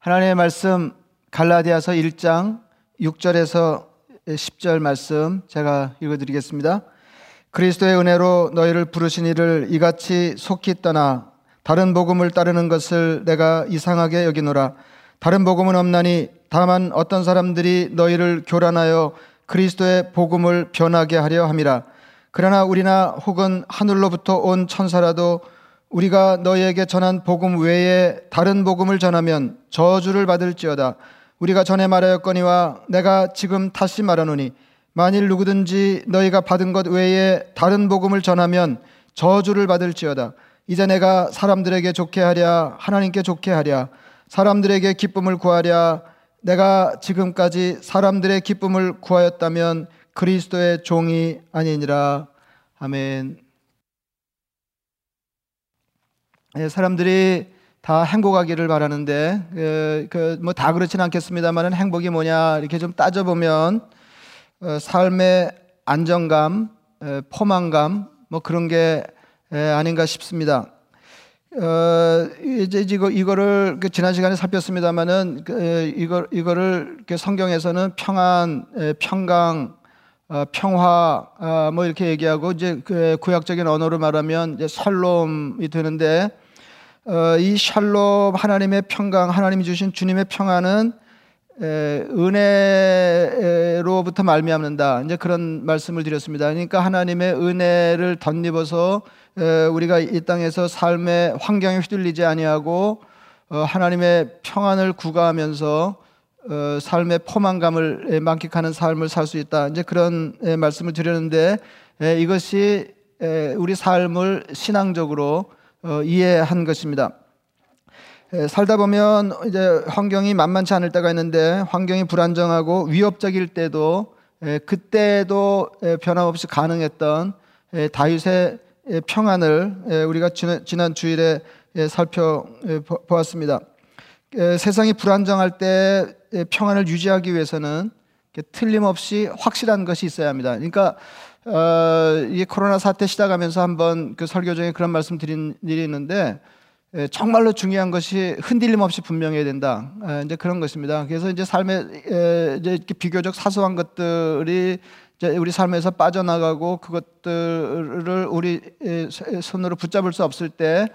하나님의 말씀 갈라디아서 1장 6절에서 10절 말씀 제가 읽어드리겠습니다. 그리스도의 은혜로 너희를 부르신 이를 이같이 속히 떠나 다른 복음을 따르는 것을 내가 이상하게 여기노라. 다른 복음은 없나니 다만 어떤 사람들이 너희를 교란하여 그리스도의 복음을 변하게 하려 함이라. 그러나 우리나 혹은 하늘로부터 온 천사라도 우리가 너희에게 전한 복음 외에 다른 복음을 전하면 저주를 받을지어다. 우리가 전에 말하였거니와 내가 지금 다시 말하노니 만일 누구든지 너희가 받은 것 외에 다른 복음을 전하면 저주를 받을지어다. 이제 내가 사람들에게 좋게 하랴 하나님께 좋게 하랴 사람들에게 기쁨을 구하랴 내가 지금까지 사람들의 기쁨을 구하였다면 그리스도의 종이 아니니라. 아멘. 예, 사람들이 다 행복하기를 바라는데 그 뭐 다 그렇지는 않겠습니다만은 행복이 뭐냐 이렇게 좀 따져보면 어, 삶의 안정감, 포만감 뭐 그런 게 아닌가 싶습니다. 어, 이제 이거 이거를 그 지난 시간에 살폈습니다만은 그, 이거 이거를 성경에서는 평안, 평강, 어, 평화 어, 뭐 이렇게 얘기하고 이제 그 구약적인 언어로 말하면 이제 살롬이 되는데 어, 이 샬롬 하나님의 평강 하나님이 주신 주님의 평안은 에, 은혜로부터 말미암는다 이제 그런 말씀을 드렸습니다. 그러니까 하나님의 은혜를 덧입어서 에, 우리가 이 땅에서 삶의 환경에 휘둘리지 아니하고 어, 하나님의 평안을 구가하면서 어, 삶의 포만감을 만끽하는 삶을 살 수 있다. 이제 그런 말씀을 드렸는데 이것이 우리 삶을 신앙적으로 어, 이해한 것입니다. 살다 보면 이제 환경이 만만치 않을 때가 있는데 환경이 불안정하고 위협적일 때도 그때도 변함없이 가능했던 다윗의 평안을 우리가 지난 주일에 살펴보았습니다. 세상이 불안정할 때 평안을 유지하기 위해서는 틀림없이 확실한 것이 있어야 합니다. 그러니까 어, 이 코로나 사태 시작하면서 한번 그 설교 중에 그런 말씀 드린 일이 있는데 에, 정말로 중요한 것이 흔들림 없이 분명해야 된다. 에, 이제 그런 것입니다. 그래서 이제 삶에 에, 이제 이렇게 비교적 사소한 것들이 이제 우리 삶에서 빠져나가고 그것들을 우리 손으로 붙잡을 수 없을 때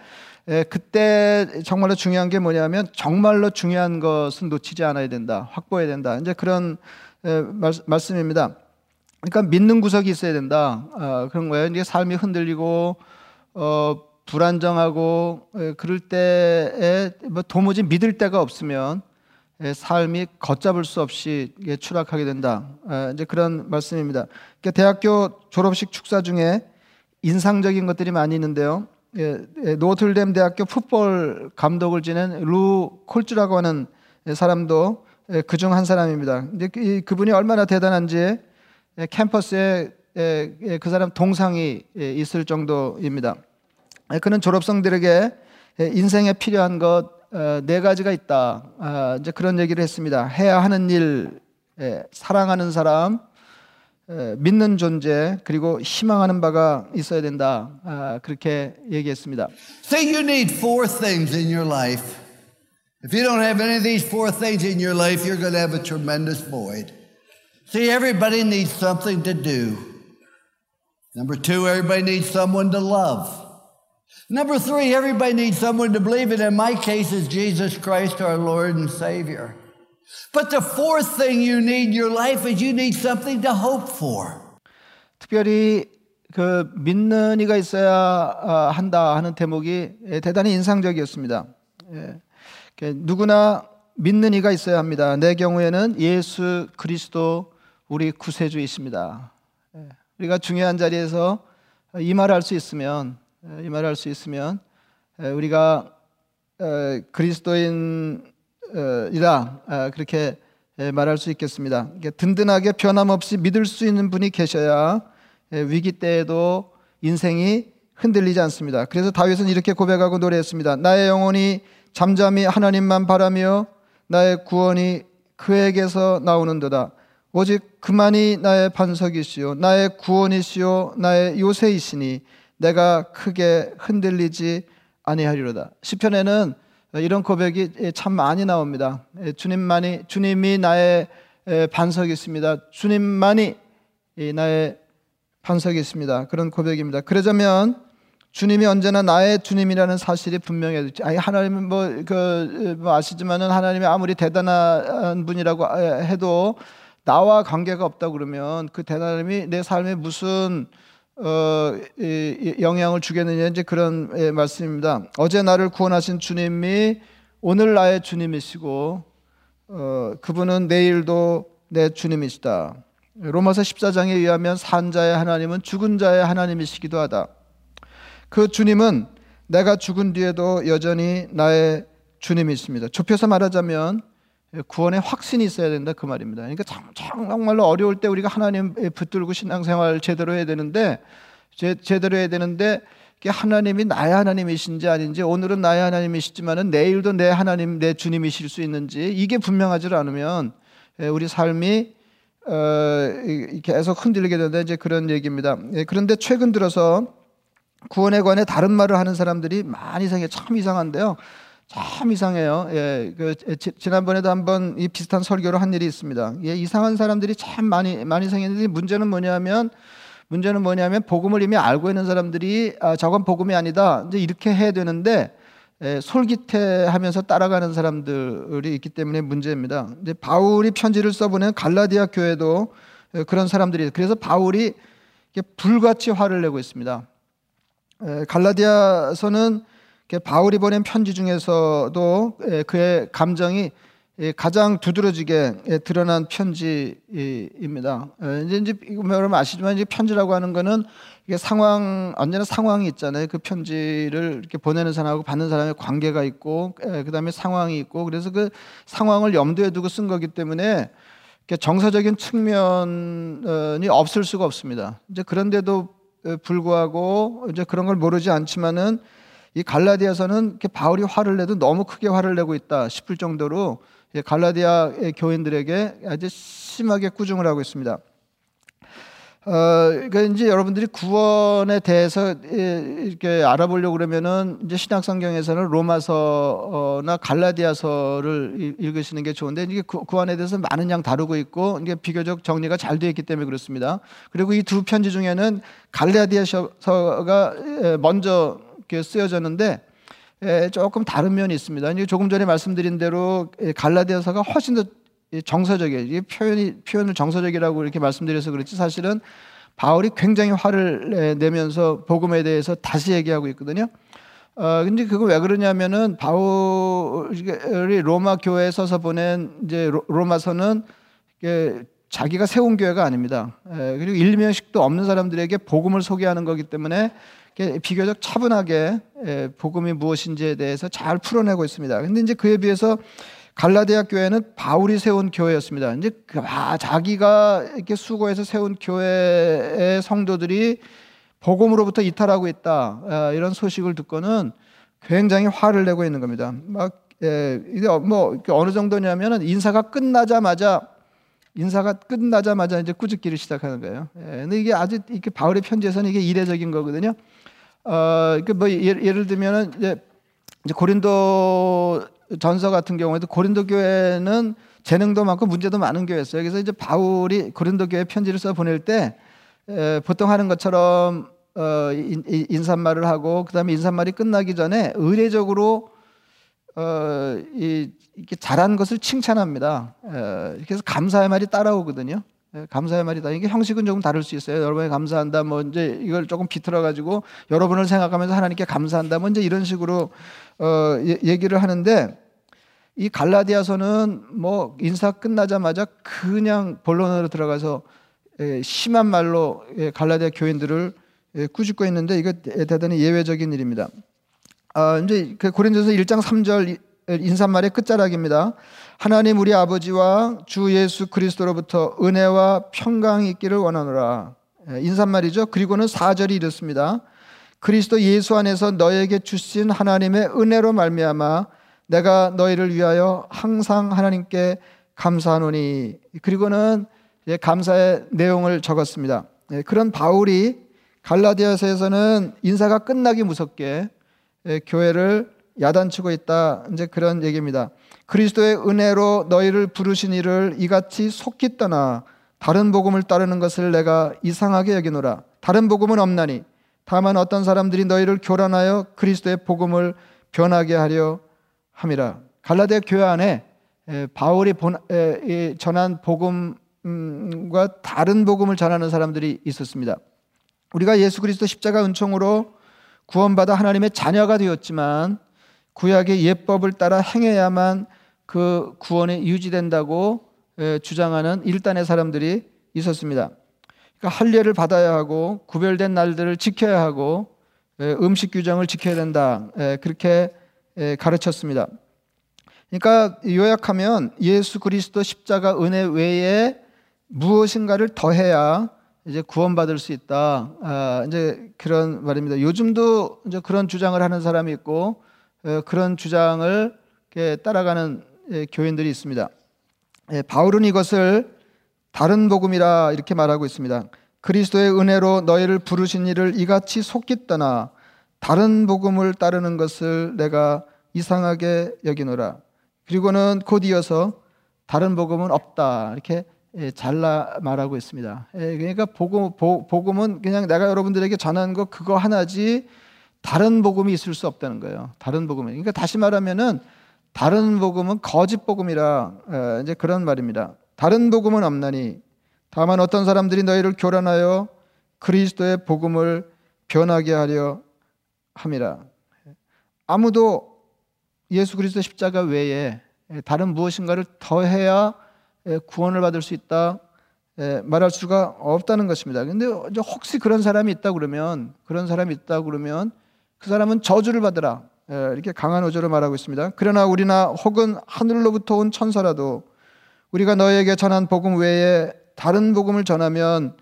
예, 그때 정말로 중요한 게 뭐냐면 정말로 중요한 것은 놓치지 않아야 된다. 확보해야 된다. 이제 그런 예, 말, 말씀입니다. 그러니까 믿는 구석이 있어야 된다. 어, 그런 거예요. 이게 삶이 흔들리고 어, 불안정하고 예, 그럴 때에 뭐 도무지 믿을 데가 없으면 예, 삶이 걷잡을 수 없이 예, 추락하게 된다. 아, 이제 그런 말씀입니다. 그러니까 대학교 졸업식 축사 중에 인상적인 것들이 많이 있는데요. 예, 예, 노틀댐 대학교 풋볼 감독을 지낸 루 콜츠라고 하는 사람도 예, 그중 한 사람입니다. 이제 그, 그분이 얼마나 대단한지 캠퍼스에 그 사람 동상이 있을 정도입니다. 그는 졸업생들에게 인생에 필요한 것네 어, 가지가 있다. 아, 이제 그런 얘기를 했습니다. 해야 하는 일, 사랑하는 사람, 믿는 존재 그리고 희망하는 바가 있어야 된다. 아, 그렇게 얘기했습니다. Say you need four things in your life. If you don't have any of these four things in your life, you're going to have a tremendous void. See, everybody needs something to do. Number two, everybody needs someone to love. Number three, everybody needs someone to believe in. In my case, is Jesus Christ, our Lord and Savior. But the fourth thing you need in your life is you need something to hope for. 특별히 그 믿는 이가 있어야 한다 하는 대목이 대단히 인상적이었습니다. 예. 누구나 믿는 이가 있어야 합니다. 내 경우에는 예수 그리스도 우리 구세주이십니다. 예. 우리가 중요한 자리에서 이 말을 할 수 있으면 이 말을 할 수 있으면 우리가 그리스도인 이다 아, 그렇게 말할 수 있겠습니다. 든든하게 변함없이 믿을 수 있는 분이 계셔야 위기 때에도 인생이 흔들리지 않습니다. 그래서 다윗은 이렇게 고백하고 노래했습니다. 나의 영혼이 잠잠히 하나님만 바라며 나의 구원이 그에게서 나오는도다. 오직 그만이 나의 반석이시요 나의 구원이시요 나의 요새이시니 내가 크게 흔들리지 아니하리로다. 시편에는 이런 고백이 참 많이 나옵니다. 주님만이 주님이 나의 반석이 있습니다. 주님만이 나의 반석이 있습니다. 그런 고백입니다. 그러자면 주님이 언제나 나의 주님이라는 사실이 분명해야 되죠. 아니 하나님은 뭐그 뭐 아시지만은 하나님이 아무리 대단한 분이라고 해도 나와 관계가 없다 그러면 그 대단함이 내 삶에 무슨 어, 이, 영향을 주겠느냐 이제 그런 예, 말씀입니다. 어제 나를 구원하신 주님이 오늘 나의 주님이시고 어, 그분은 내일도 내 주님이시다. 로마서 14장에 의하면 산 자의 하나님은 죽은 자의 하나님이시기도 하다. 그 주님은 내가 죽은 뒤에도 여전히 나의 주님이십니다. 좁혀서 말하자면 구원의 확신이 있어야 된다 그 말입니다. 그러니까 정말로 어려울 때 우리가 하나님 붙들고 신앙생활 제대로 해야 되는데 제, 제대로 해야 되는데 하나님이 나의 하나님이신지 아닌지 오늘은 나의 하나님이시지만은 내일도 내 하나님 내 주님이실 수 있는지 이게 분명하지 않으면 우리 삶이 어, 계속 흔들리게 된다 이제 그런 얘기입니다. 예, 그런데 최근 들어서 구원에 관해 다른 말을 하는 사람들이 많이 생겨 참 이상한데요. 참 이상해요. 예, 그 지난번에도 한번 이 비슷한 설교를 한 일이 있습니다. 예, 이상한 사람들이 참 많이 많이 생겼는데 문제는 뭐냐면 문제는 뭐냐면 복음을 이미 알고 있는 사람들이 아, 저건 복음이 아니다. 이제 이렇게 해야 되는데 예, 솔깃해하면서 따라가는 사람들이 있기 때문에 문제입니다. 이제 바울이 편지를 써보낸 갈라디아 교회도 예, 그런 사람들이 그래서 바울이 불같이 화를 내고 있습니다. 예, 갈라디아서는 바울이 보낸 편지 중에서도 그의 감정이 가장 두드러지게 드러난 편지입니다. 이제 이제 여러분 아시지만 이제 편지라고 하는 거는 이게 상황 언제나 상황이 있잖아요. 그 편지를 이렇게 보내는 사람하고 받는 사람의 관계가 있고 그다음에 상황이 있고 그래서 그 상황을 염두에 두고 쓴 거기 때문에 정서적인 측면이 없을 수가 없습니다. 이제 그런데도 불구하고 이제 그런 걸 모르지 않지만은 이 갈라디아서는 바울이 화를 내도 너무 크게 화를 내고 있다 싶을 정도로 갈라디아 교인들에게 아주 심하게 꾸중을 하고 있습니다. 어, 그러니까 이제 여러분들이 구원에 대해서 이렇게 알아보려고 그러면은 이제 신약성경에서는 로마서나 갈라디아서를 읽으시는 게 좋은데 이게 구, 구원에 대해서 많은 양 다루고 있고 이게 비교적 정리가 잘 되어 있기 때문에 그렇습니다. 그리고 이 두 편지 중에는 갈라디아서가 먼저 쓰여졌는데 조금 다른 면이 있습니다. 조금 전에 말씀드린 대로 갈라디아서가 훨씬 더 정서적이에요. 표현이 표현을 정서적이라고 이렇게 말씀드려서 그렇지 사실은 바울이 굉장히 화를 내면서 복음에 대해서 다시 얘기하고 있거든요. 어 근데 그거 왜 그러냐면은 바울이 로마 교회에 서서 보낸 이제 로마서는 자기가 세운 교회가 아닙니다. 그리고 일명식도 없는 사람들에게 복음을 소개하는 거기 때문에 비교적 차분하게 복음이 무엇인지에 대해서 잘 풀어내고 있습니다. 근데 이제 그에 비해서 갈라디아 교회는 바울이 세운 교회였습니다. 이제 그, 아, 자기가 이렇게 수고해서 세운 교회의 성도들이 복음으로부터 이탈하고 있다 아, 이런 소식을 듣고는 굉장히 화를 내고 있는 겁니다. 막 예, 이게 뭐 어느 정도냐면은 인사가 끝나자마자 인사가 끝나자마자 이제 꾸짖기를 시작하는 거예요. 예, 근데 이게 아주 이렇게 바울의 편지에서는 이게 이례적인 거거든요. 어, 그뭐 예를, 예를 들면은 이제, 고린도 전서 같은 경우에도 고린도 교회는 재능도 많고 문제도 많은 교회였어요. 그래서 이제 바울이 고린도 교회 편지를 써 보낼 때 에, 보통 하는 것처럼 어, 인, 인사말을 하고 그다음에 인사말이 끝나기 전에 의례적으로 어, 이, 이렇게 잘한 것을 칭찬합니다. 에, 그래서 감사의 말이 따라오거든요. 예, 감사의 말이다. 이게 형식은 조금 다를 수 있어요. 여러분이 감사한다. 뭐 이제 이걸 조금 비틀어 가지고 여러분을 생각하면서 하나님께 감사한다. 뭐 이제 이런 식으로 어, 얘기를 하는데 이 갈라디아서는 뭐 인사 끝나자마자 그냥 본론으로 들어가서 예, 심한 말로 예, 갈라디아 교인들을 꾸짖고 있는데 이거 대단히 예외적인 일입니다. 아, 이제 그 고린도서 1장 3절 인사말의 끝자락입니다. 하나님 우리 아버지와 주 예수 그리스도로부터 은혜와 평강이 있기를 원하노라. 예, 인사말이죠. 그리고는 4절이 이렇습니다. 그리스도 예수 안에서 너에게 주신 하나님의 은혜로 말미암아 내가 너희를 위하여 항상 하나님께 감사하노니 그리고는 감사의 내용을 적었습니다. 예, 그런 바울이 갈라디아서에서는 인사가 끝나기 무섭게 예, 교회를 야단치고 있다. 이제 그런 얘기입니다. 그리스도의 은혜로 너희를 부르신 이를 이같이 속기 떠나 다른 복음을 따르는 것을 내가 이상하게 여기노라. 다른 복음은 없나니 다만 어떤 사람들이 너희를 교란하여 그리스도의 복음을 변하게 하려 함이라. 갈라디아 교회 안에 바울이 전한 복음과 다른 복음을 전하는 사람들이 있었습니다. 우리가 예수 그리스도 십자가 은총으로 구원받아 하나님의 자녀가 되었지만 구약의 예법을 따라 행해야만 그 구원이 유지된다고 주장하는 일단의 사람들이 있었습니다. 그러니까 할례를 받아야 하고 구별된 날들을 지켜야 하고 음식 규정을 지켜야 된다. 그렇게 가르쳤습니다. 그러니까 요약하면 예수 그리스도 십자가 은혜 외에 무엇인가를 더해야 이제 구원받을 수 있다. 아, 이제 그런 말입니다. 요즘도 이제 그런 주장을 하는 사람이 있고 그런 주장을 따라가는 교인들이 있습니다. 바울은 이것을 다른 복음이라 이렇게 말하고 있습니다. 그리스도의 은혜로 너희를 부르신 이를 이같이 속기 떠나 다른 복음을 따르는 것을 내가 이상하게 여기노라. 그리고는 곧 이어서 다른 복음은 없다. 이렇게 예, 잘라 말하고 있습니다. 예, 그러니까 복음, 복음 은 그냥 내가 여러분들에게 전한 거 그거 하나지 다른 복음이 있을 수 없다는 거예요. 다른 복음은. 그러니까 다시 말하면은 다른 복음은 거짓 복음이라 예, 이제 그런 말입니다. 다른 복음은 없나니 다만 어떤 사람들이 너희를 교란하여 그리스도의 복음을 변하게 하려 함이라. 아무도 예수 그리스도 십자가 외에 다른 무엇인가를 더해야 구원을 받을 수 있다 말할 수가 없다는 것입니다. 근데 혹시 그런 사람이 있다 그러면 그런 사람이 있다 그러면 그 사람은 저주를 받으라 이렇게 강한 어조로 말하고 있습니다. 그러나 우리나 혹은 하늘로부터 온 천사라도 우리가 너에게 전한 복음 외에 다른 복음을 전하면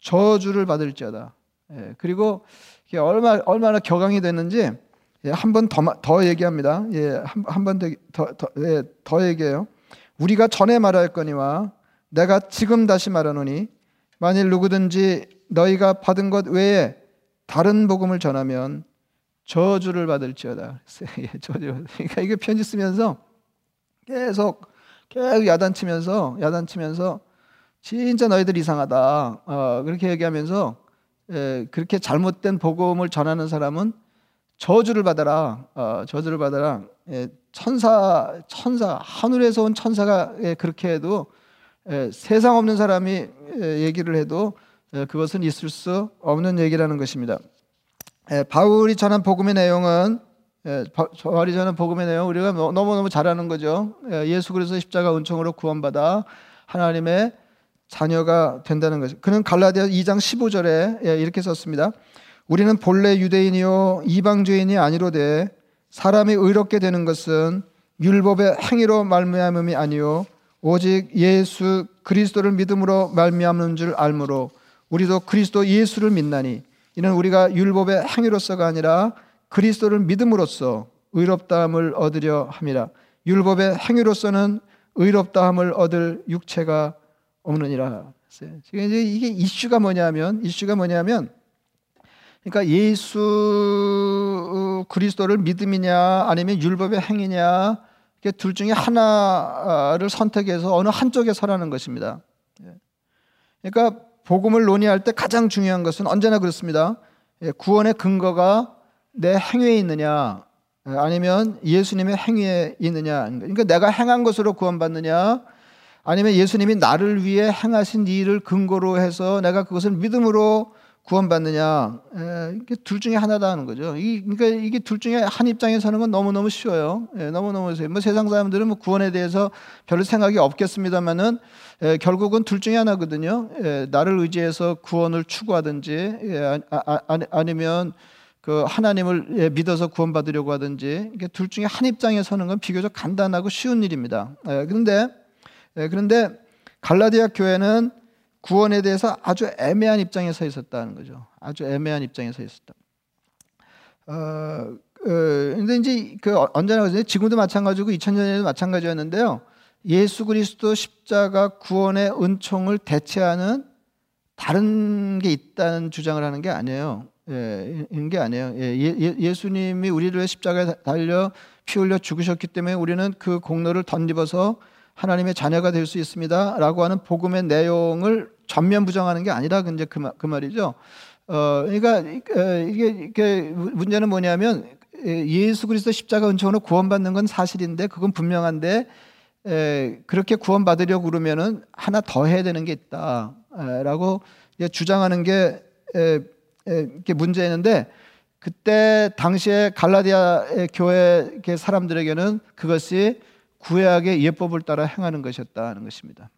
저주를 받을지어다. 그리고 얼마 얼마나 격앙이 됐는지 한 번 더 더 얘기합니다. 예, 한번 더 더, 예, 더 얘기해요. 우리가 전에 말할 거니와 내가 지금 다시 말하노니 만일 누구든지 너희가 받은 것 외에 다른 복음을 전하면 저주를 받을지어다. 예. 그러니까 이게 편지 쓰면서 계속 계속 야단치면서 야단치면서 진짜 너희들 이상하다. 어, 그렇게 얘기하면서 예, 그렇게 잘못된 복음을 전하는 사람은 저주를 받아라. 어, 저주를 받아라. 예, 천사 천사 하늘에서 온 천사가 예, 그렇게 해도 예, 세상 없는 사람이 예, 얘기를 해도 예, 그것은 있을 수 없는 얘기라는 것입니다. 예, 바울이 전한 복음의 내용은 예, 바울이 전한 복음의 내용 우리가 너무 너무 잘 아는 거죠. 예, 예수 그리스도 십자가 은총으로 구원받아 하나님의 자녀가 된다는 것이. 그는 갈라디아 2장 15절에 예, 이렇게 썼습니다. 우리는 본래 유대인이요 이방주인이 아니로되 사람이 의롭게 되는 것은 율법의 행위로 말미암음이 아니요 오직 예수 그리스도를 믿음으로 말미암는 줄 알므로 우리도 그리스도 예수를 믿나니 이는 우리가 율법의 행위로서가 아니라 그리스도를 믿음으로써 의롭다함을 얻으려 함이라 율법의 행위로서는 의롭다함을 얻을 육체가 없느니라. 지금 이제 이게 이슈가 뭐냐면 이슈가 뭐냐면 그러니까 예수 그리스도를 믿음이냐 아니면 율법의 행위냐 둘 중에 하나를 선택해서 어느 한쪽에 서라는 것입니다. 예. 그러니까 복음을 논의할 때 가장 중요한 것은 언제나 그렇습니다. 예, 구원의 근거가 내 행위에 있느냐 아니면 예수님의 행위에 있느냐. 그러니까 내가 행한 것으로 구원받느냐 아니면 예수님이 나를 위해 행하신 일을 근거로 해서 내가 그것을 믿음으로 구원받느냐 이게 둘 중에 하나다 하는 거죠. 이, 그러니까 이게 둘 중에 한 입장에 서는 건 너무 너무 쉬워요. 예, 너무 너무 쉬워요. 뭐 세상 사람들은 뭐 구원에 대해서 별 생각이 없겠습니다만은 예, 결국은 둘 중에 하나거든요. 예, 나를 의지해서 구원을 추구하든지 예, 아, 아, 아니면 그 하나님을 예, 믿어서 구원받으려고 하든지 이게 둘 중에 한 입장에 서는 건 비교적 간단하고 쉬운 일입니다. 예, 그런데 예, 그런데 갈라디아 교회는 구원에 대해서 아주 애매한 입장에 서 있었다는 거죠. 아주 애매한 입장에 서 있었다. 어, 어, 근데 이제 그 언제나 그러죠. 지금도 마찬가지고 2000년에도 마찬가지였는데요. 예수 그리스도 십자가 구원의 은총을 대체하는 다른 게 있다는 주장을 하는 게 아니에요. 예, 이런 게 아니에요. 예, 예, 예수님이 우리를 십자가에 달려 피 흘려 죽으셨기 때문에 우리는 그 공로를 덧입어서 하나님의 자녀가 될 수 있습니다라고 하는 복음의 내용을 전면 부정하는 게 아니라 이제 그, 말, 그 말이죠. 어, 그러니까 이게, 이게 문제는 뭐냐면 예수 그리스도 십자가 은총으로 구원받는 건 사실인데 그건 분명한데 에, 그렇게 구원받으려고 그러면은 하나 더 해야 되는 게 있다라고 주장하는 게 에, 에, 문제였는데 그때 당시에 갈라디아 교회 사람들에게는 그것이 구약의 예법을 따라 행하는 것이었다는 것입니다.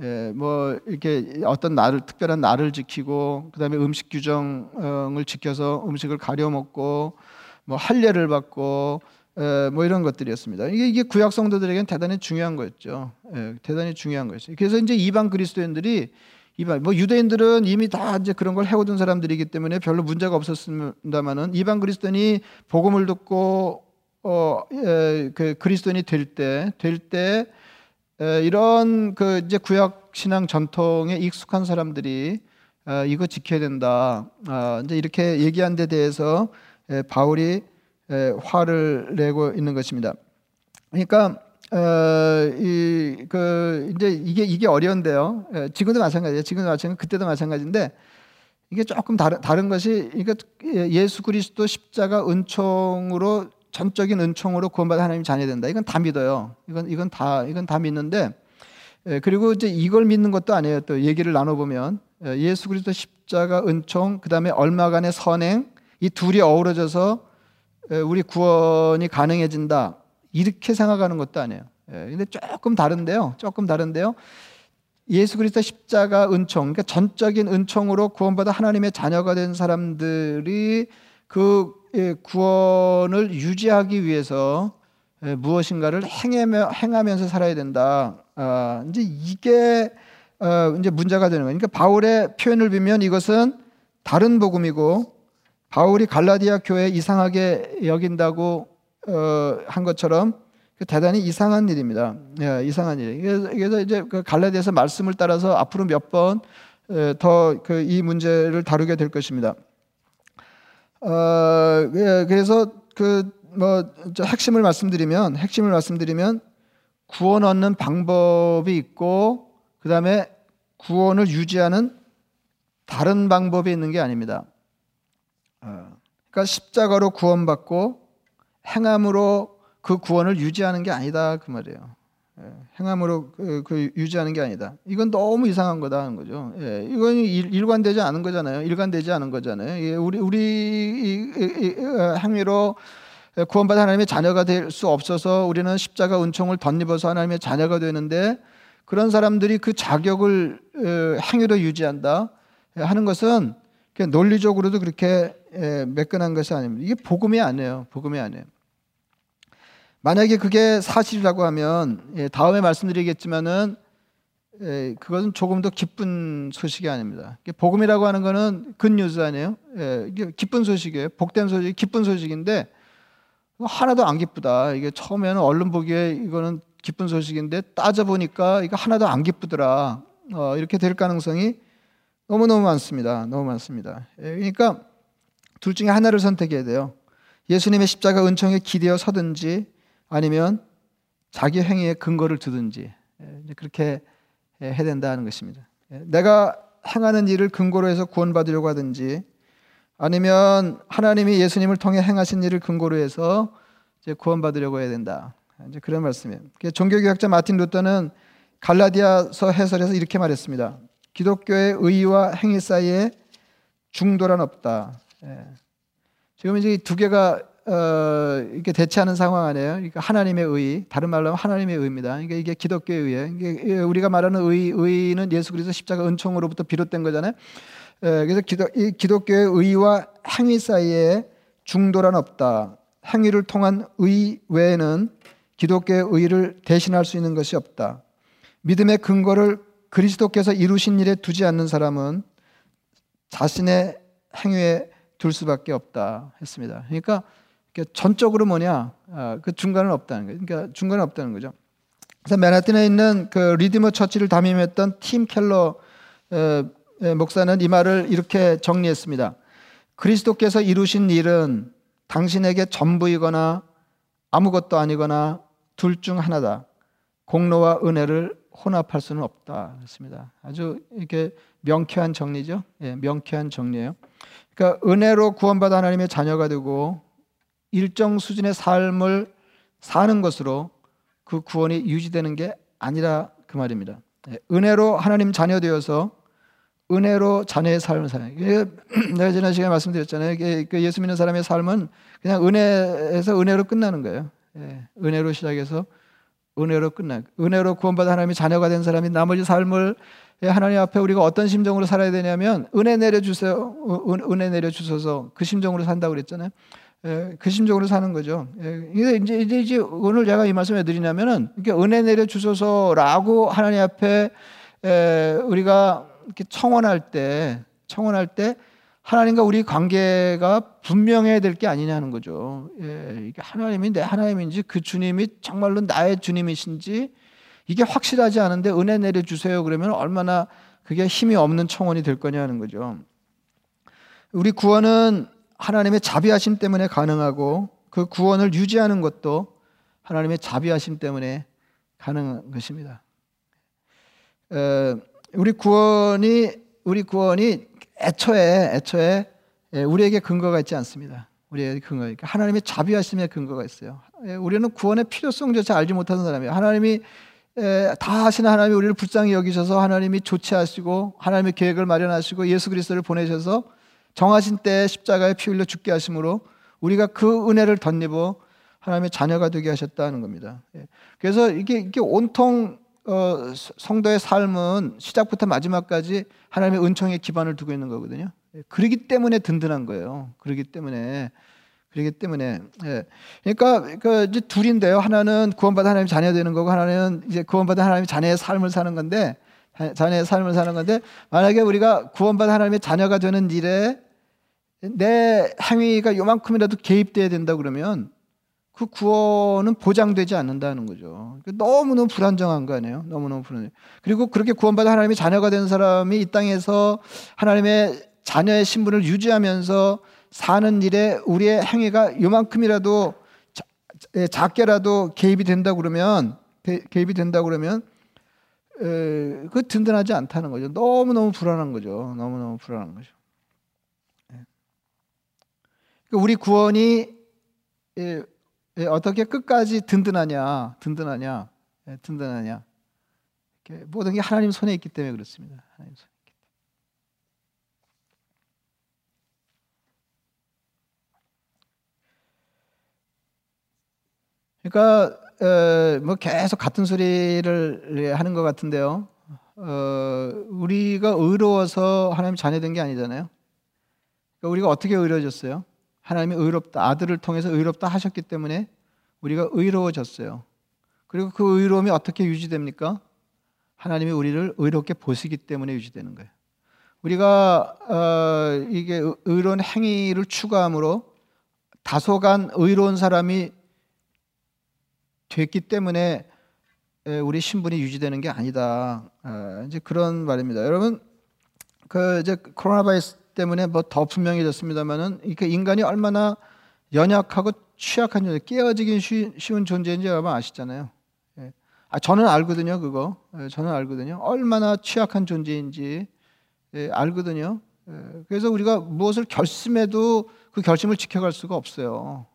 예, 뭐 이렇게 어떤 날을 특별한 날을 지키고 그다음에 음식 규정을 지켜서 음식을 가려 먹고 뭐 할례를 받고 에, 뭐 이런 것들이었습니다. 이게, 이게 구약 성도들에게는 대단히 중요한 거였죠. 예, 대단히 중요한 거였어요. 그래서 이제 이방 그리스도인들이 이방 뭐 유대인들은 이미 다 이제 그런 걸 해오던 사람들이기 때문에 별로 문제가 없었습니다만은 이방 그리스도인이 복음을 듣고 어, 예, 그 그리스도인이 될 때 될때 이런 그 이제 구약 신앙 전통에 익숙한 사람들이 어, 이거 지켜야 된다. 어, 이제 이렇게 얘기한 데 대해서 에, 바울이 에, 화를 내고 있는 것입니다. 그러니까 어, 이, 그, 이제 이게, 이게 어려운데요. 예, 지금도 마찬가지예요. 지금도 마찬가지, 그때도 마찬가지인데, 이게 조금 다른, 다른 것이, 이거 예수 그리스도 십자가 은총으로, 전적인 은총으로 구원받은 하나님 자녀 된다. 이건 다 믿어요. 이건, 이건 다, 이건 다 믿는데, 예, 그리고 이제 이걸 믿는 것도 아니에요. 또 얘기를 나눠보면, 예, 예수 그리스도 십자가 은총, 그 다음에 얼마간의 선행, 이 둘이 어우러져서 우리 구원이 가능해진다. 이렇게 생각하는 것도 아니에요. 예, 근데 조금 다른데요. 조금 다른데요. 예수 그리스도 십자가 은총, 그러니까 전적인 은총으로 구원받아 하나님의 자녀가 된 사람들이 그 예, 구원을 유지하기 위해서 예, 무엇인가를 행하며, 행하면서 살아야 된다. 아, 이제 이게 어, 이제 문제가 되는 거예요. 그러니까 바울의 표현을 보면 이것은 다른 복음이고 바울이 갈라디아 교회 이상하게 여긴다고 어, 한 것처럼 그 대단히 이상한 일입니다. 예, 이상한 일. 그래서 이제 그 갈라디아서 말씀을 따라서 앞으로 몇 번 더그 이 문제를 다루게 될 것입니다. 어, 예, 그래서 그 뭐 핵심을 말씀드리면 핵심을 말씀드리면 구원 얻는 방법이 있고 그 다음에 구원을 유지하는 다른 방법이 있는 게 아닙니다. 어, 그러니까 십자가로 구원받고 행함으로 그 구원을 유지하는 게 아니다 그 말이에요. 예, 행함으로 그, 그, 유지하는 게 아니다. 이건 너무 이상한 거다 하는 거죠. 예, 이건 일, 관되지 않은 거잖아요. 일관되지 않은 거잖아요. 예, 우리 우리 이, 이, 이, 어, 행위로 구원받은 하나님의 자녀가 될 수 없어서 우리는 십자가 은총을 덧입어서 하나님의 자녀가 되는데 그런 사람들이 그 자격을 어, 행위로 유지한다 하는 것은 논리적으로도 그렇게 매끈한 것이 아닙니다. 이게 복음이 아니에요. 복음이 아니에요. 만약에 그게 사실이라고 하면 예, 다음에 말씀드리겠지만은 예, 그것은 조금 더 기쁜 소식이 아닙니다. 복음이라고 하는 것은 굿뉴스 아니에요? 예, 기쁜 소식이에요. 복된 소식, 기쁜 소식인데 하나도 안 기쁘다. 이게 처음에는 언론 보기에 이거는 기쁜 소식인데 따져 보니까 이거 하나도 안 기쁘더라. 어, 이렇게 될 가능성이 너무 너무 많습니다. 너무 많습니다. 그러니까 둘 중에 하나를 선택해야 돼요. 예수님의 십자가 은총에 기대어 서든지 아니면 자기 행위의 근거를 두든지 예, 그렇게 예, 해야 된다는 것입니다. 예, 내가 행하는 일을 근거로 해서 구원받으려고 하든지 아니면 하나님이 예수님을 통해 행하신 일을 근거로 해서 이제 구원받으려고 해야 된다. 이제 그런 말씀이에요. 종교교학자 마틴 루터는 갈라디아서 해설에서 이렇게 말했습니다. 기독교의 의와 행위 사이에 중도란 없다. 지금 이제 두 개가 어, 이렇게 대체하는 상황 아니에요. 그러니까 하나님의 의, 다른 말로 하면 하나님의 의입니다. 그러니까 이게 기독교의 의예요. 이게 우리가 말하는 의, 의는 예수 그리스도 십자가 은총으로부터 비롯된 거잖아요. 에, 그래서 기도, 이 기독교의 의와 행위 사이에 중도란 없다. 행위를 통한 의 외에는 기독교의 의를 대신할 수 있는 것이 없다. 믿음의 근거를 그리스도께서 이루신 일에 두지 않는 사람은 자신의 행위에 둘 수밖에 없다 했습니다. 그러니까 전적으로 뭐냐 아, 그 중간은 없다는 거예요. 그러니까 중간은 없다는 거죠. 그래서 맨하튼에 있는 그 리디머 처치를 담임했던 팀 켈러 목사는 이 말을 이렇게 정리했습니다. 그리스도께서 이루신 일은 당신에게 전부이거나 아무것도 아니거나 둘 중 하나다. 공로와 은혜를 혼합할 수는 없다. 그렇습니다. 아주 이렇게 명쾌한 정리죠. 예, 명쾌한 정리예요. 그러니까 은혜로 구원받아 하나님의 자녀가 되고 일정 수준의 삶을 사는 것으로 그 구원이 유지되는 게 아니라 그 말입니다. 예, 은혜로 하나님 자녀 되어서 은혜로 자녀의 삶을 사는. 내가 지난 시간에 말씀드렸잖아요. 그 예수 믿는 사람의 삶은 그냥 은혜에서 은혜로 끝나는 거예요. 예, 은혜로 시작해서 은혜로 끝나. 은혜로 구원받아 하나님의 자녀가 된 사람이 나머지 삶을 하나님 앞에 우리가 어떤 심정으로 살아야 되냐면 은혜 내려 주세요. 은혜 내려 주셔서 그 심정으로 산다고 그랬잖아요. 예, 그 심정으로 사는 거죠. 예, 이제, 이제, 이제 오늘 제가 이 말씀을 드리냐면은 이렇게 은혜 내려 주소서라고 하나님 앞에 에, 우리가 이렇게 청원할 때, 청원할 때 하나님과 우리 관계가 분명해야 될 게 아니냐는 거죠. 예, 이게 하나님이 내 하나님인지 그 주님이 정말로 나의 주님이신지 이게 확실하지 않은데 은혜 내려 주세요 그러면 얼마나 그게 힘이 없는 청원이 될 거냐는 거죠. 우리 구원은 하나님의 자비하심 때문에 가능하고 그 구원을 유지하는 것도 하나님의 자비하심 때문에 가능한 것입니다. 우리 구원이 우리 구원이 애초에 애초에 예, 우리에게 근거가 있지 않습니다. 우리에게 근거 하나님의 자비하심에 근거가 있어요. 예, 우리는 구원의 필요성조차 알지 못하는 사람이에요. 하나님이 예, 다 하시는 하나님이 우리를 불쌍히 여기셔서 하나님이 조치하시고 하나님의 계획을 마련하시고 예수 그리스도를 보내셔서 정하신 때 십자가에 피 흘려 죽게 하심으로 우리가 그 은혜를 덧입어 하나님의 자녀가 되게 하셨다는 겁니다. 그래서 이게 이게 온통 어, 성도의 삶은 시작부터 마지막까지 하나님의 은총에 기반을 두고 있는 거거든요. 예, 그러기 때문에 든든한 거예요. 그러기 때문에 그러기 때문에 예. 그러니까 그 이제 둘인데요. 하나는 구원받아 하나님 자녀 되는 거고 하나는 이제 구원받아 하나님 자녀의 삶을 사는 건데 자녀의 삶을 사는 건데 만약에 우리가 구원받아 하나님의 자녀가 되는 일에 내 행위가 요만큼이라도 개입돼야 된다 그러면 그 구원은 보장되지 않는다는 거죠. 너무너무 불안정한 거 아니에요? 너무너무 불안해. 그리고 그렇게 구원받아 하나님의 자녀가 된 사람이 이 땅에서 하나님의 자녀의 신분을 유지하면서 사는 일에 우리의 행위가 요만큼이라도 예, 작게라도 개입이 된다 그러면 개입이 된다 그러면 그 든든하지 않다는 거죠. 너무 너무 불안한 거죠. 너무 너무 불안한 거죠. 예. 그러니까 우리 구원이 어떻게 끝까지 든든하냐, 든든하냐, 예, 든든하냐. 모든 게 하나님 손에 있기 때문에 그렇습니다. 하나님 손에 있기 때문에. 그러니까 어, 뭐 계속 같은 소리를 하는 것 같은데요. 어, 우리가 의로워서 하나님 자녀된 게 아니잖아요. 그러니까 우리가 어떻게 의로워졌어요? 하나님이 의롭다 아들을 통해서 의롭다 하셨기 때문에 우리가 의로워졌어요. 그리고 그 의로움이 어떻게 유지됩니까? 하나님이 우리를 의롭게 보시기 때문에 유지되는 거예요. 우리가 어, 이게 의로운 행위를 추구함으로 다소간 의로운 사람이 됐기 때문에 우리 신분이 유지되는 게 아니다. 어, 이제 그런 말입니다. 여러분, 그 이제 코로나 바이러스 때문에 뭐 더 분명해졌습니다만은 인간이 얼마나 연약하고 취약한 존재, 깨어지기 쉬운 존재인지 여러분 아시잖아요. 예. 아, 저는 알거든요, 그거. 예, 저는 알거든요. 얼마나 취약한 존재인지 예, 알거든요. 예, 그래서 우리가 무엇을 결심해도 그 결심을 지켜갈 수가 없어요.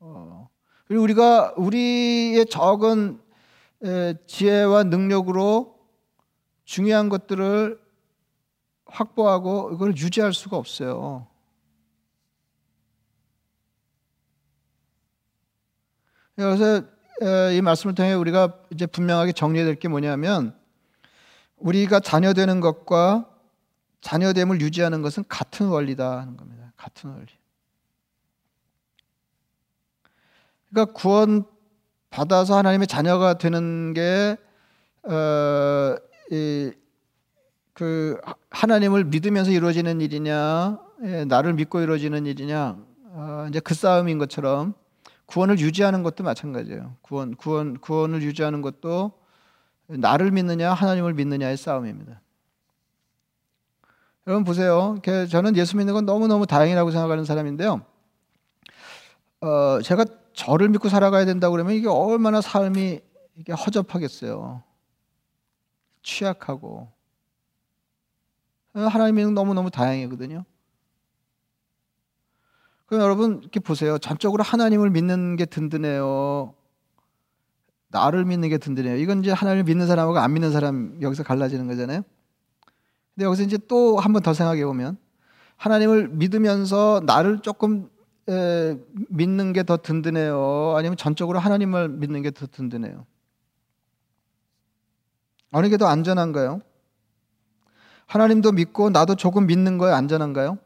어. 그리고 우리가 우리의 적은 에, 지혜와 능력으로 중요한 것들을 확보하고 이걸 유지할 수가 없어요. 그래서 이 말씀을 통해 우리가 이제 분명하게 정리해야 될 게 뭐냐면 우리가 자녀되는 것과 자녀됨을 유지하는 것은 같은 원리다 하는 겁니다. 같은 원리. 그러니까 구원 받아서 하나님의 자녀가 되는 게 어, 이, 그 하나님을 믿으면서 이루어지는 일이냐, 예, 나를 믿고 이루어지는 일이냐, 어, 이제 그 싸움인 것처럼 구원을 유지하는 것도 마찬가지예요. 구원, 구원, 구원을 유지하는 것도 나를 믿느냐, 하나님을 믿느냐의 싸움입니다. 여러분 보세요. 저는 예수 믿는 건 너무 너무 다행이라고 생각하는 사람인데요. 어, 제가 저를 믿고 살아가야 된다고 그러면 이게 얼마나 삶이 이게 허접하겠어요. 취약하고. 하나님 믿는 너무너무 다행이거든요. 그럼 여러분 이렇게 보세요. 전적으로 하나님을 믿는 게 든든해요. 나를 믿는 게 든든해요. 이건 이제 하나님을 믿는 사람하고 안 믿는 사람 여기서 갈라지는 거잖아요. 근데 여기서 이제 또 한 번 더 생각해 보면 하나님을 믿으면서 나를 조금 에, 믿는 게 더 든든해요. 아니면 전적으로 하나님을 믿는 게 더 든든해요. 어느 게 더 안전한가요? 하나님도 믿고 나도 조금 믿는 거에 안전한가요?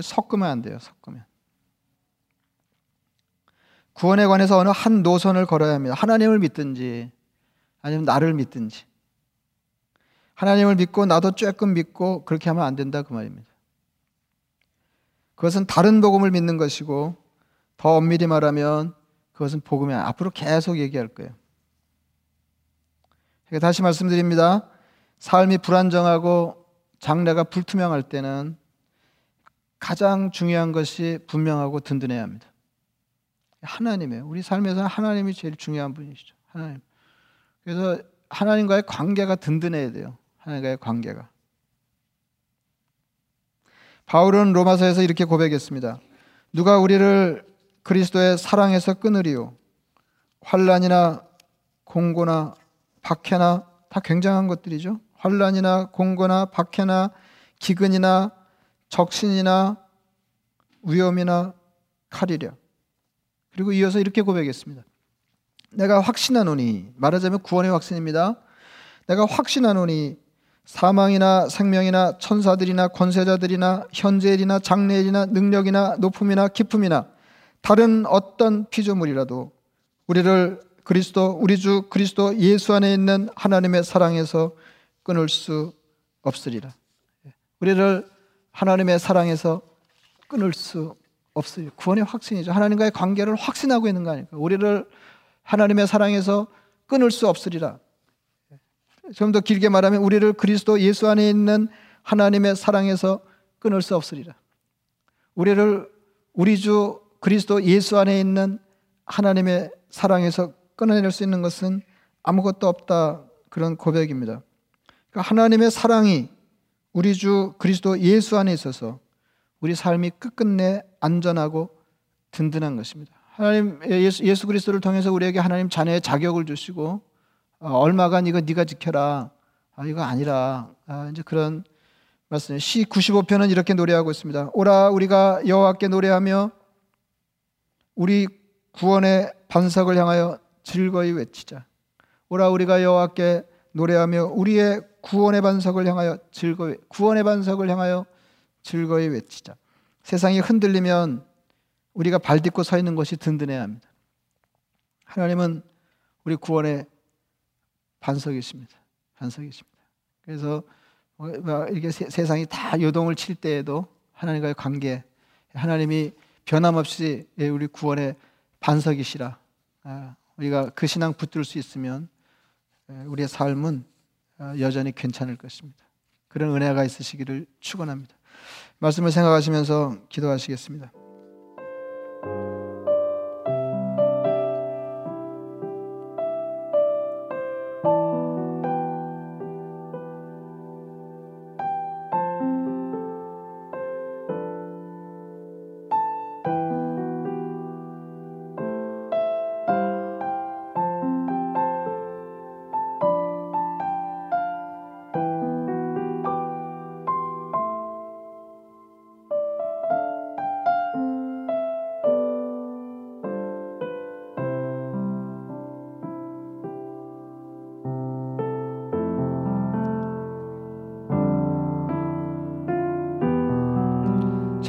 섞으면 안 돼요. 섞으면. 구원에 관해서 어느 한 노선을 걸어야 합니다. 하나님을 믿든지 아니면 나를 믿든지. 하나님을 믿고 나도 조금 믿고 그렇게 하면 안 된다 그 말입니다. 그것은 다른 복음을 믿는 것이고 더 엄밀히 말하면 그것은 복음이 앞으로 계속 얘기할 거예요. 그러니까 다시 말씀드립니다. 삶이 불안정하고 장래가 불투명할 때는 가장 중요한 것이 분명하고 든든해야 합니다. 하나님이에요. 우리 삶에서는 하나님이 제일 중요한 분이시죠. 하나님. 그래서 하나님과의 관계가 든든해야 돼요. 하나님과의 관계가. 바울은 로마서에서 이렇게 고백했습니다. 누가 우리를 그리스도의 사랑에서 끊으리요. 환란이나 공고나 박해나 다 굉장한 것들이죠. 환란이나 공고나 박해나 기근이나 적신이나 위험이나 칼이랴. 그리고 이어서 이렇게 고백했습니다. 내가 확신하노니 말하자면 구원의 확신입니다. 내가 확신하노니 사망이나 생명이나 천사들이나 권세자들이나 현재일이나 장래일이나 능력이나 높음이나 기품이나 다른 어떤 피조물이라도 우리를 그리스도 우리 주 그리스도 예수 안에 있는 하나님의 사랑에서 끊을 수 없으리라. 우리를 하나님의 사랑에서 끊을 수 없어요. 구원의 확신이죠. 하나님과의 관계를 확신하고 있는 거 아닙니까? 우리를 하나님의 사랑에서 끊을 수 없으리라. 좀 더 길게 말하면 우리를 그리스도 예수 안에 있는 하나님의 사랑에서 끊을 수 없으리라. 우리를 우리 주 그리스도 예수 안에 있는 하나님의 사랑에서 끊어낼 수 있는 것은 아무것도 없다. 그런 고백입니다. 그러니까 하나님의 사랑이 우리 주 그리스도 예수 안에 있어서 우리 삶이 끝끝내 안전하고 든든한 것입니다. 하나님 예수, 예수 그리스도를 통해서 우리에게 하나님 자녀의 자격을 주시고 어, 얼마간 이거 네가 지켜라. 아, 이거 아니라 아, 이제 그런 말씀. 시 95편은 이렇게 노래하고 있습니다. 오라 우리가 여호와께 노래하며 우리 구원의 반석을 향하여 즐거이 외치자. 오라 우리가 여호와께 노래하며 우리의 구원의 반석을 향하여 즐거이 구원의 반석을 향하여 즐거이 외치자. 세상이 흔들리면 우리가 발 딛고 서 있는 것이 든든해야 합니다. 하나님은 우리 구원의 반석이십니다. 반석이십니다. 그래서 뭐, 뭐 이렇게 세 상이 다 요동을 칠 때에도 하나님과의 관계, 하나님이 변함없이 우리 구원의 반석이시라. 아, 우리가 그 신앙 붙들 수 있으면 우리의 삶은 아, 여전히 괜찮을 것입니다. 그런 은혜가 있으시기를 축원합니다. 말씀을 생각하시면서 기도하시겠습니다.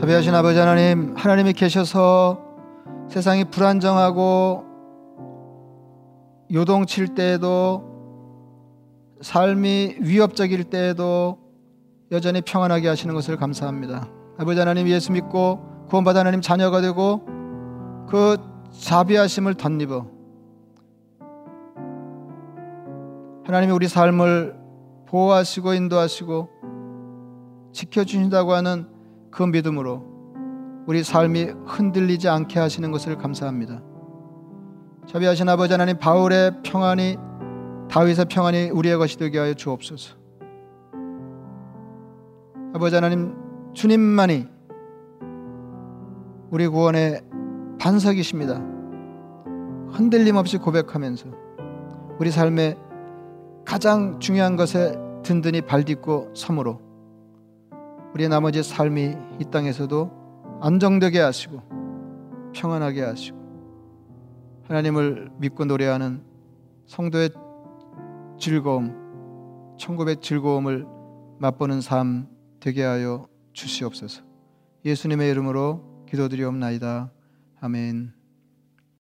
자비하신 아버지 하나님, 하나님이 계셔서 세상이 불안정하고 요동칠 때에도 삶이 위협적일 때에도 여전히 평안하게 하시는 것을 감사합니다. 아버지 하나님 예수 믿고 구원받아 하나님 자녀가 되고 그 자비하심을 덧입어 하나님이 우리 삶을 보호하시고 인도하시고 지켜주신다고 하는 그 믿음으로 우리 삶이 흔들리지 않게 하시는 것을 감사합니다. 자비하신 아버지 하나님 바울의 평안이 다윗의 평안이 우리의 것이 되게 하여 주옵소서. 아버지 하나님 주님만이 우리 구원의 반석이십니다. 흔들림 없이 고백하면서 우리 삶의 가장 중요한 것에 든든히 발딛고 섬으로 우리의 나머지 삶이 이 땅에서도 안정되게 하시고 평안하게 하시고 하나님을 믿고 노래하는 성도의 즐거움, 천국의 즐거움을 맛보는 삶 되게 하여 주시옵소서. 예수님의 이름으로 기도드리옵나이다. 아멘.